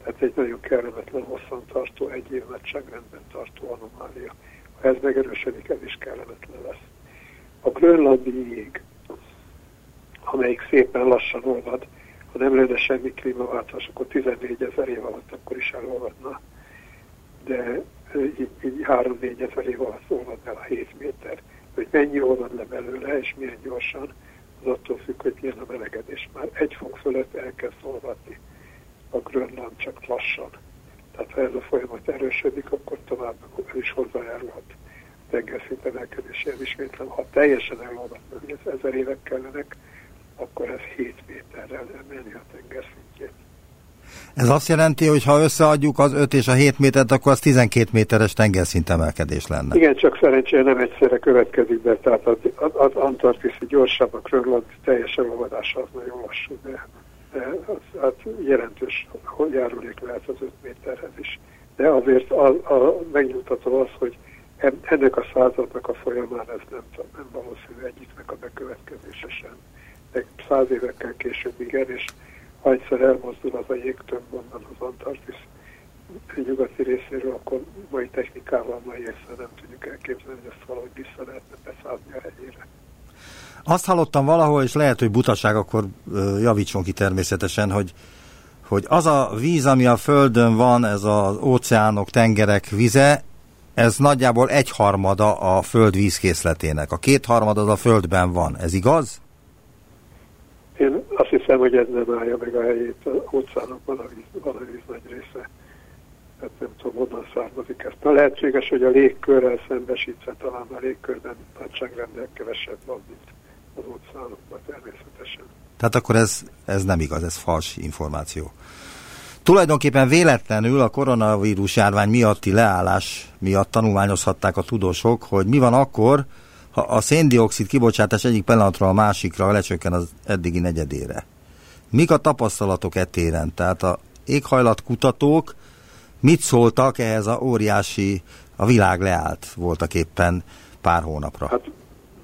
Tehát egy nagyon kellemetlen, hosszan tartó, egy év nagyságrendben tartó anomália. Ha ez megerősödik, ez is kellemetlen lesz. A grönlandi jég, amelyik szépen lassan olvad, ha nem lenne semmi klímaváltozás, akkor 14 ezer év alatt akkor is elolvadna. De így, így 3-4 ezer év alatt olvad el a 7 méter. Hogy mennyi olvad le belőle, és milyen gyorsan, az attól függ, hogy milyen a melegedés. Már egy fok fölött elkezd olvadni a Grönland csak lassan. Tehát ha ez a folyamat erősödik, akkor tovább is hozzájárulhat tengerszint emelkedéséhez ismétlem. Ha teljesen elolvadna, hogy ez ezer évek kellenek, akkor ez 7 méterrel emelni a tengerszintjét. Ez azt jelenti, hogy ha összeadjuk az 5 és a 7 métert, akkor az 12 méteres tengerszint emelkedés lenne. Igen, csak szerencsére nem egyszerre következik be, tehát az, az Antarktiszi gyorsabb, a Grönland teljes elolvadása az nagyon lassú, de, de az, hát jelentős járulék lehet az 5 méterhez is. De azért a, a megnyugtató az, hogy ennek a századnak a folyamán ez nem, nem valószínű egyiknek a bekövetkezése sem. De száz évekkel később igen, és ha egyszer elmozdul az a jégtömb onnan az Antarktisz nyugati részéről, akkor mai technikával, mai észre nem tudjuk elképzelni, hogy ezt valahogy vissza lehetne beszállni a hegyére. Azt hallottam valahol, és lehet, hogy butaság, akkor javítson ki természetesen, hogy, hogy az a víz, ami a Földön van, ez az óceánok, tengerek vize, ez nagyjából egyharmada a Föld vízkészletének. A kétharmad az a Földben van. Ez igaz? Én azt hiszem, hogy ez nem állja meg a helyét. Óceánokban a víz, van a víz nagy része. Hát nem tudom, honnan származik ezt. Na lehetséges, hogy a légkörrel szembesítve talán a légkörben nagyságrendel kevesebb van, mint az óceánokban természetesen. Tehát akkor ez, ez nem igaz, ez fals információ. Tulajdonképpen véletlenül a koronavírus járvány miatti leállás miatt tanulmányozhatták a tudósok, hogy mi van akkor, ha a széndiokszid kibocsátás egyik pillanatra a másikra lecsökken az eddigi negyedére. Mik a tapasztalatok etéren? Tehát a éghajlatkutatók mit szóltak ehhez a óriási, a világ leállt voltak éppen pár hónapra? Hát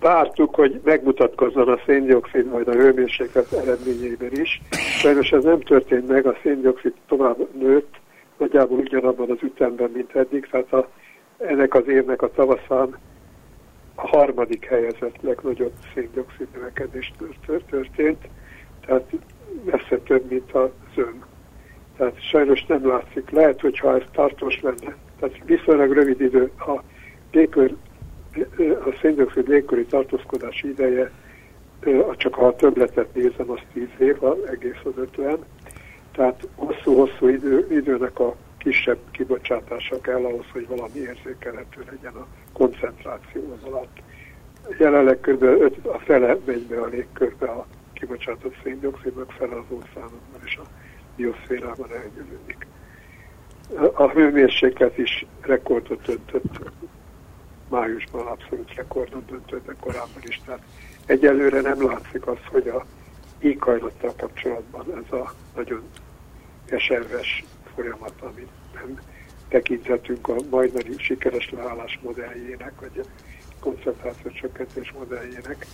vártuk, hogy megmutatkozzon a széndiokszid majd a hőmérséklet eredményeiben is. Sajnos ez nem történt meg, a széndiokszid tovább nőtt, nagyjából ugyanabban az ütemben, mint eddig, tehát a, ennek az évnek a tavaszán a harmadik helyezett legnagyobb széndiokszid növekedés történt, tehát messze több, mint a zöld. Tehát sajnos nem látszik. Lehet, hogyha ez tartós lenne. Tehát viszonylag rövid idő a légkör, a széndiokszid légköri tartózkodási ideje, csak ha a többletet nézem, az 10 év, egész az 50. Tehát hosszú-hosszú idő, időnek a kisebb kibocsátása kell ahhoz, hogy valami érzékelhető legyen a koncentráció az alatt. Jelenleg kb. a fele megy be a légkörbe a kibocsátott széndiokszid, meg fele az óceánokban és a bioszférában elgyűlődik. A hőmérséklet is rekordot döntött, májusban abszolút rekordot döntött, de korábban is. Tehát egyelőre nem látszik az, hogy a éghajlattal kapcsolatban ez a nagyon keserves folyamat, amit nem tekinthetünk a majdani sikeres leállás modelljének, vagy a koncentráció csökkentés modelljének,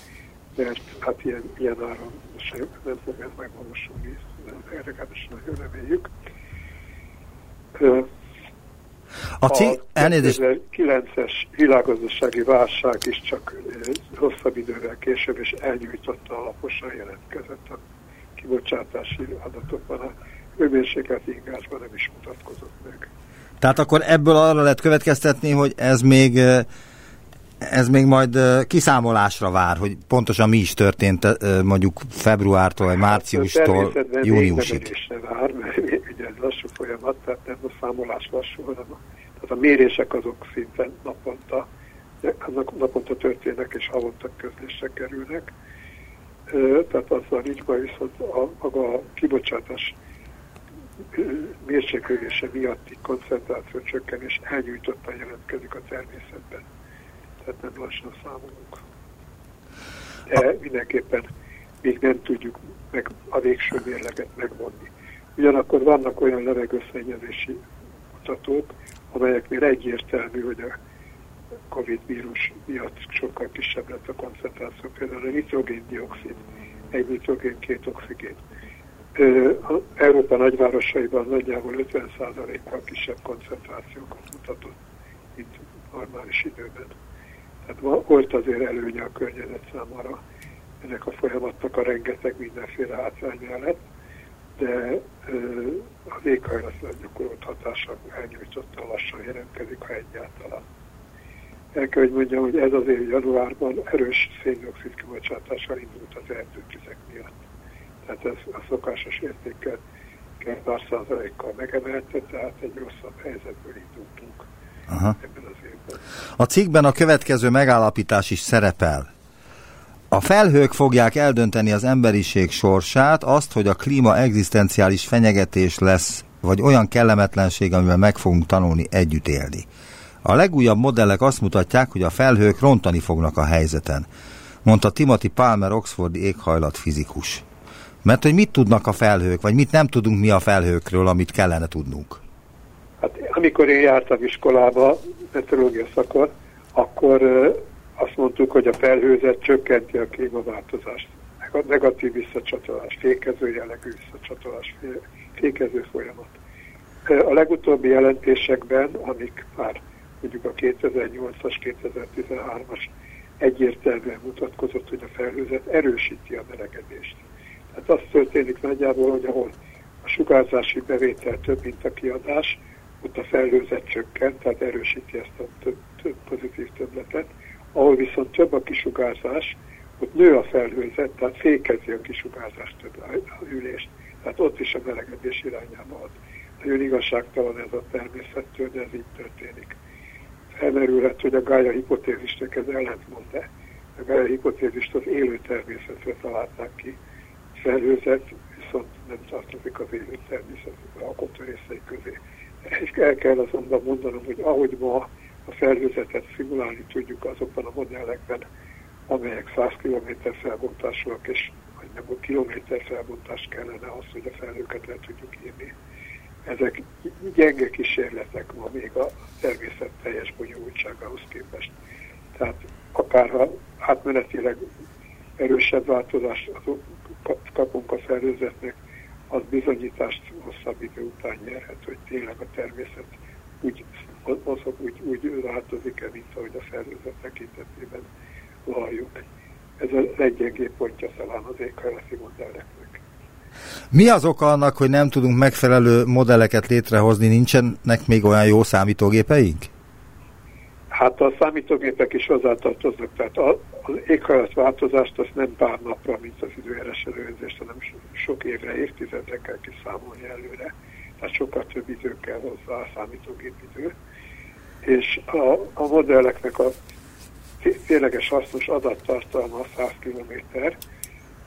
mert hát ilyen, ilyen áron sem, nem fog ez megvalósulni, legalábbis nagyon reméljük. A, cég, elnézést... 2009-es világgazdasági válság is csak hosszabb idővel később, és elnyújtotta alaposan jelentkezett a kibocsátási adatokban. A hőmérséklet ingásban nem is mutatkozott meg. Tehát akkor ebből arra lehet következtetni, hogy ez még ez még majd kiszámolásra vár, hogy pontosan mi is történt mondjuk februártól vagy márciustól hát, júniusig. vár, mert ugye ez lassú folyamat, tehát nem a számolás lassú, hanem a, tehát a mérések azok szinte naponta, naponta történnek és havonta közlésre kerülnek. Tehát azzal nincs baj, viszont a, maga a kibocsátás mérséklése miatti koncentráció csökkenés elnyújtottan jelentkezik a természetben. Tehát nem lassan számolunk. De mindenképpen még nem tudjuk meg a végső mérleget megvonni. Ugyanakkor vannak olyan levegőszennyezési mutatók, amelyeknél egyértelmű, hogy a Covid vírus miatt sokkal kisebb lett a koncentráció, például a nitrogén-dioxid, egy nitrogén, két oxigén Európa nagyvárosaiban nagyjából 50%-kal kisebb koncentrációkat mutatott, mint normális időben. Tehát volt azért előnye a környezet számára ennek a folyamatnak a rengeteg mindenféle hátrány mellett, de a éghajlatra gyakorolt hatása elnyújtotta lassan jelentkezik, ha egyáltalán. El kell, hogy mondjam, hogy ez az év januárban erős széndiokszid kibocsátással indult az erdőtüzek miatt tehát ez a szokásos értéket kell pár százalékkal megemelte, tehát egy rosszabb helyzetből indultunk Aha. ebben az. A cikkben a következő megállapítás is szerepel. A felhők fogják eldönteni az emberiség sorsát, azt, hogy a klíma egzisztenciális fenyegetés lesz, vagy olyan kellemetlenség, amivel meg fogunk tanulni együtt élni. A legújabb modellek azt mutatják, hogy a felhők rontani fognak a helyzeten, mondta Timothy Palmer, oxfordi éghajlatfizikus. Mert hogy mit tudnak a felhők, vagy mit nem tudunk mi a felhőkről, amit kellene tudnunk? Hát amikor én jártam iskolába, meteorológia szakon, akkor azt mondtuk, hogy a felhőzet csökkenti a klímaváltozást. A negatív visszacsatolás, fékező jellegű visszacsatolás, fékező folyamat. A legutóbbi jelentésekben, amik már mondjuk a 2008-as, 2013-as egyértelműen mutatkozott, hogy a felhőzet erősíti a melegedést. Hát az történik nagyjából, hogy ahol a sugárzási bevétel több, mint a kiadás, ott a felhőzet csökkent, tehát erősíti ezt a több, több pozitív többletet. Ahol viszont több a kisugárzás, ott nő a felhőzet, tehát fékezi a kisugárzást, több a ülést. Tehát ott is a melegedés irányába ad. Nagyon igazságtalan ez a természettől, de ez így történik. Felmerülhet, hogy a Gaia hipotézisnek ez ellentmond-e. A Gaia hipotézist az élő természetre találták ki, felhőzet viszont nem tartozik az élő természet alkotó részei közé. És el kell azonban mondanom, hogy ahogy ma a felhőzetet szimulálni tudjuk azokban a modellekben, amelyek 100 km felbontásúak, és nagyjából kilométer felbontást kellene az, hogy a felhőket le tudjuk írni. Ezek gyenge kísérletek ma még a természet teljes bonyolultságához képest. Tehát akár ha átmenetileg erősebb változást kapunk a szervezetnek, az bizonyítást hosszabb idő után nyerhet, hogy tényleg a természet úgy azok úgy, úgy változik-e, mint ahogy a szervezet tekintetében valljuk. Ez a leggyengébb pontja talán az éghajlati modelleknek. Mi az oka annak, hogy nem tudunk megfelelő modelleket létrehozni? Nincsenek még olyan jó számítógépeink? Hát a számítógépek is hozzátartoznak, tehát az éghajlatváltozást azt nem pár napra, mint az időjárás előzést, hanem sok évre, évtizedre kell kiszámolni előre. Tehát sokkal több idő kell hozzá a számítógépidő. És a, a modelleknek a tényleges hasznos adattartalma a 100 km,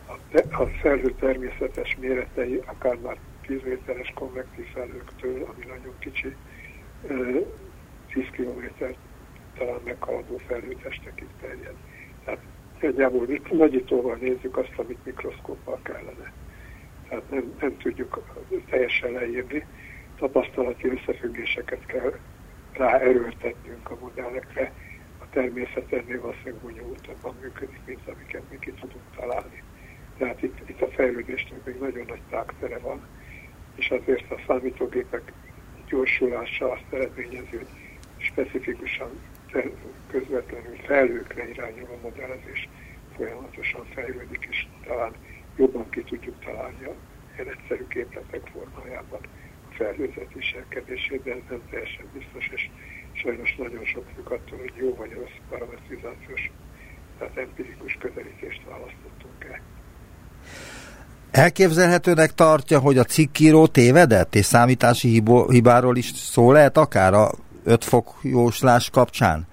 a, a felhő természetes méretei, akár már 10 méteres konvektív felhőktől, ami nagyon kicsi, 10 km talán meghaladó felhőtestekig terjed. Tehát nagyjából nagyítóval nézzük azt, amit mikroszkóppal kellene. Tehát nem, nem tudjuk teljesen leírni. Tapasztalati összefüggéseket kell ráerőltetnünk a modellekre. A természet ennél valószínűleg bonyolultabban működik, mint amiket mi ki tudunk találni. Tehát itt, itt a fejlődésnek még nagyon nagy tágtere van, és azért a számítógépek gyorsulása azt eredményezi, hogy specifikusan közvetlenül felhőkre irányuló modellezés folyamatosan fejlődik, és talán jobban ki tudjuk találni a egyszerű képletek formájában a felhőzet viselkedését, de ez nem teljesen biztos, és sajnos nagyon sok függ attól, hogy jó vagy rossz parametrizációs, tehát empirikus közelítést választottunk el. Elképzelhetőnek tartja, hogy a cikkíró tévedett, és számítási hibáról is szó lehet akár a 5 fok jóslás kapcsán?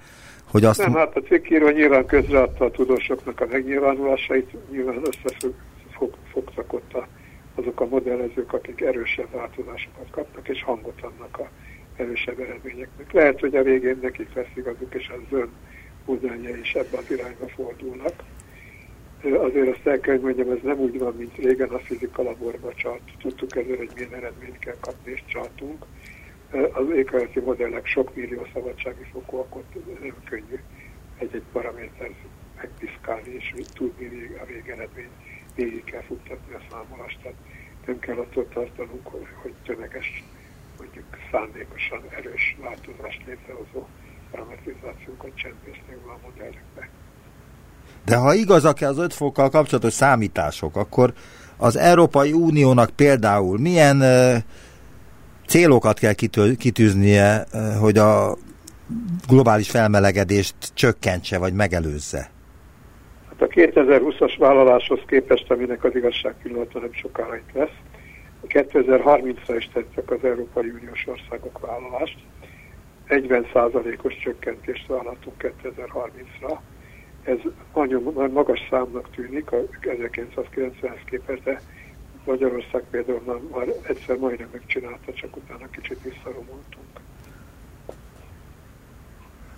Hogy azt... Nem, hát a cikkíró nyilván közreadta a tudósoknak a megnyilvánulásait, nyilván összefogtak ott a, azok a modellezők, akik erősebb változásokat kapnak, és hangot adnak a erősebb eredményeknek. Lehet, hogy a végén nekik lesz igazuk, és az ön modellje is ebbe az irányba fordulnak. Azért azt el kell, hogy mondjam, ez nem úgy van, mint régen a fizika laborba csalt. Tudtuk ezzel, hogy milyen eredményt kell kapni, és csaltunk az éghajlati modellek sok millió szabadsági fokú, akkor nem könnyű egy-egy paraméter megpiszkálni, és tudni a végeredmény végig kell futtatni a számolást. Tehát nem kell attól tartanunk, hogy, hogy tömeges, mondjuk szándékosan erős változást létrehozó parametrizációkat csempésznek a modellekbe. De ha igazak-e az öt fokkal kapcsolatos számítások, akkor az Európai Uniónak például milyen uh, célokat kell kitűznie, hogy a globális felmelegedést csökkentse vagy megelőzze? Hát a 2020-as vállaláshoz képest, aminek az igazság pillanata nem sokára itt lesz, a 2030-ra is tettek az Európai Uniós országok vállalást. 40%-os csökkentést vállaltunk 2030-ra. Ez nagyon magas számnak tűnik a 1990-hez képest, de Magyarország például már, már egyszer majdnem megcsinálta, csak utána kicsit visszaromoltunk.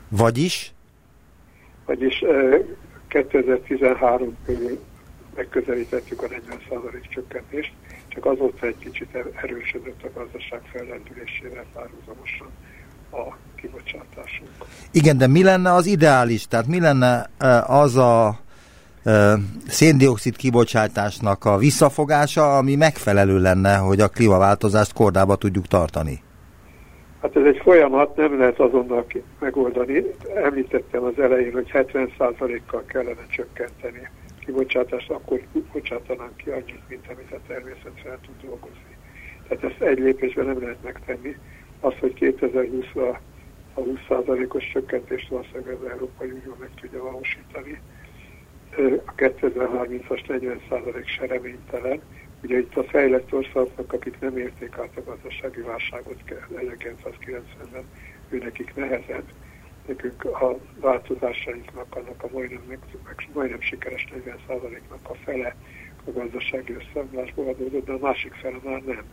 Vagyis? Vagyis 2013 körül megközelítettük a 40% csökkentést, csak azóta egy kicsit er-, erősödött a gazdaság fellendülésével párhuzamosan a kibocsátásunk. Igen, de mi lenne az ideális? Tehát mi lenne az a széndiokszid kibocsátásnak a visszafogása, ami megfelelő lenne, hogy a klímaváltozást kordába tudjuk tartani? Hát ez egy folyamat, nem lehet azonnal megoldani. Említettem az elején, hogy 70%-kal kellene csökkenteni kibocsátást, akkor bocsátanánk ki annyit, mint amit a természet fel tud dolgozni. Tehát ezt egy lépésben nem lehet megtenni. Az, hogy 2020-ra a 20%-os csökkentést valószínűleg az Európai Unió meg tudja valósítani, a 2030-as 40% se reménytelen. Ugye itt a fejlett országok, akik nem érték át a gazdasági válságot 1990-ben, ő nekik nehezebb. Nekünk a változásainknak, annak a majdnem, majdnem sikeres 40%-nak a fele a gazdasági összeomlásból adódott, de a másik fele már nem,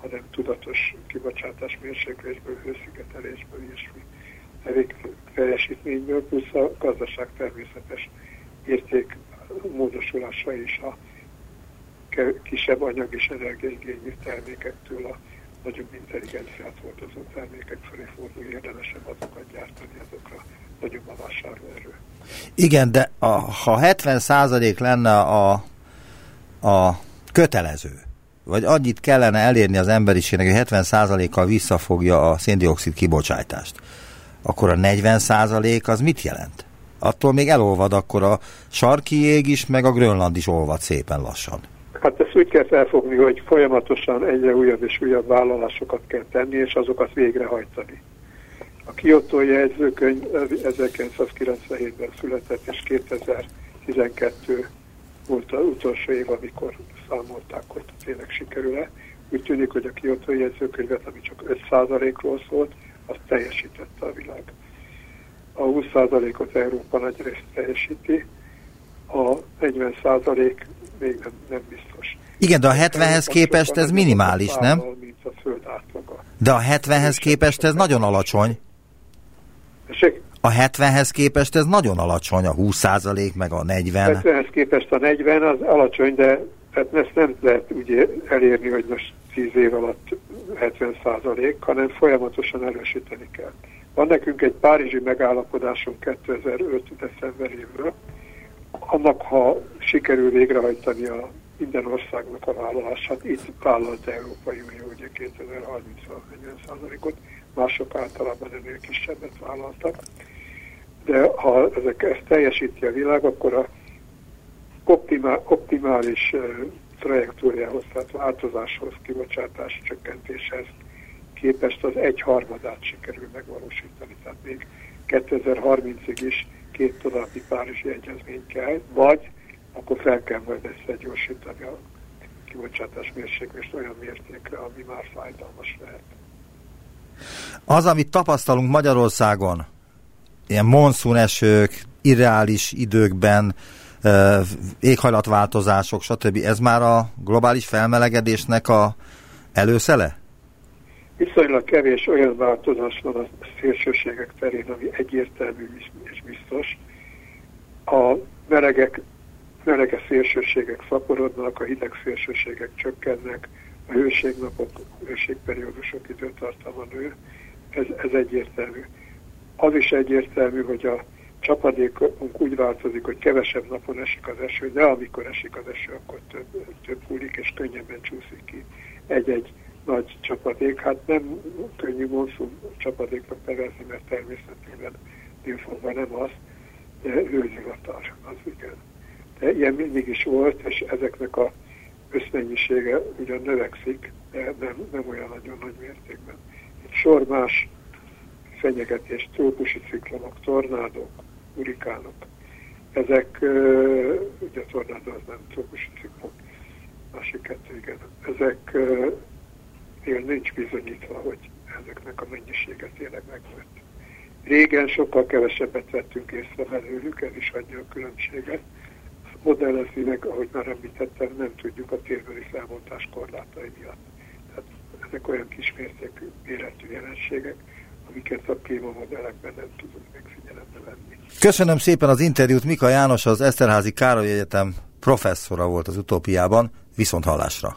hanem tudatos kibocsátás mérséklésből, hőszigetelésből, ilyesmi teljesítményből, plusz a gazdaság természetes érték módosulása és a kisebb anyag és energiaigényű termékektől a nagyobb intelligenciát hordozó termékek felé fordul, érdemesebb azokat gyártani, azokra nagyobb a vásárlóerő. Igen, de a, ha 70% lenne a, a kötelező, vagy annyit kellene elérni az emberiségnek, hogy 70%-kal visszafogja a széndiokszid kibocsátást, akkor a 40% az mit jelent? Attól még elolvad akkor a sarki jég is, meg a Grönland is olvad szépen lassan. Hát ezt úgy kell felfogni, hogy folyamatosan egyre újabb és újabb vállalásokat kell tenni, és azokat végrehajtani. A Kyoto jegyzőkönyv 1997-ben született, és 2012 volt az utolsó év, amikor számolták, hogy tényleg sikerül-e. Úgy tűnik, hogy a Kyoto jegyzőkönyvet, ami csak 5%-ról szólt, azt teljesítette a világ. A 20%-ot Európa nagy részt teljesíti, a 40% még nem, nem biztos. Igen, de a 70-hez képest ez minimális, nem? Mint a föld átlaga. De a 70-hez képest ez nagyon alacsony. Tessék? A 70-hez képest ez nagyon alacsony, a 20% meg a 40. 70-hez képest a 40 az alacsony, de tehát ezt nem lehet úgy elérni, hogy most 10 év alatt 70 százalék, hanem folyamatosan erősíteni kell. Van nekünk egy párizsi megállapodásunk 2005. decemberéből, annak, ha sikerül végrehajtani a minden országnak a vállalását, itt vállalt Európai Unió ugye 2030-ra 40%-ot, mások általában ennél kisebbet vállaltak. De ha ezek, ezt teljesíti a világ, akkor a optimál, optimális trajektóriához, tehát változáshoz, kibocsátás csökkentéshez képest az egy harmadát sikerül megvalósítani. Tehát még 2030-ig is két további Párizsi egyezmény kell, vagy akkor fel kell majd ezt gyorsítani a kibocsátás mérséklést olyan mértékre, ami már fájdalmas lehet. Az, amit tapasztalunk Magyarországon, ilyen monszúnesők, irreális időkben, éghajlatváltozások, stb. Ez már a globális felmelegedésnek a előszele? Viszonylag kevés olyan változás van a szélsőségek terén, ami egyértelmű és biztos. A melegek, melege szélsőségek szaporodnak, a hideg szélsőségek csökkennek, a hőségnapok, hőségperiódusok időtartama nő, ez, ez egyértelmű. Az is egyértelmű, hogy a csapadékunk úgy változik, hogy kevesebb napon esik az eső, de amikor esik az eső, akkor több, több hullik, és könnyebben csúszik ki egy-egy nagy csapadék. Hát nem könnyű monszum csapadéknak nevezni, mert természetében fogva nem az, de hőzivatar, az igen. De ilyen mindig is volt, és ezeknek a összmennyisége ugyan növekszik, de nem, nem olyan nagyon nagy mértékben. Egy sor más fenyegetés, trópusi ciklonok, tornádok, hurikánok. Ezek, ugye tornádó az nem trópusi ciklon, másik kettő, igen. Ezek nincs bizonyítva, hogy ezeknek a mennyisége tényleg megnőtt. Régen sokkal kevesebbet vettünk észre belőlük, ez is adja a különbséget. Modellezni meg, ahogy már említettem, nem tudjuk a térbeli felbontás korlátai miatt. Tehát ezek olyan kismértékű méretű jelenségek, amiket a klímamodellekben nem tudunk megfigyelembe venni. Köszönöm szépen az interjút. Mika János, az Eszterházi Károly Egyetem professzora volt az utópiában. Viszont hallásra!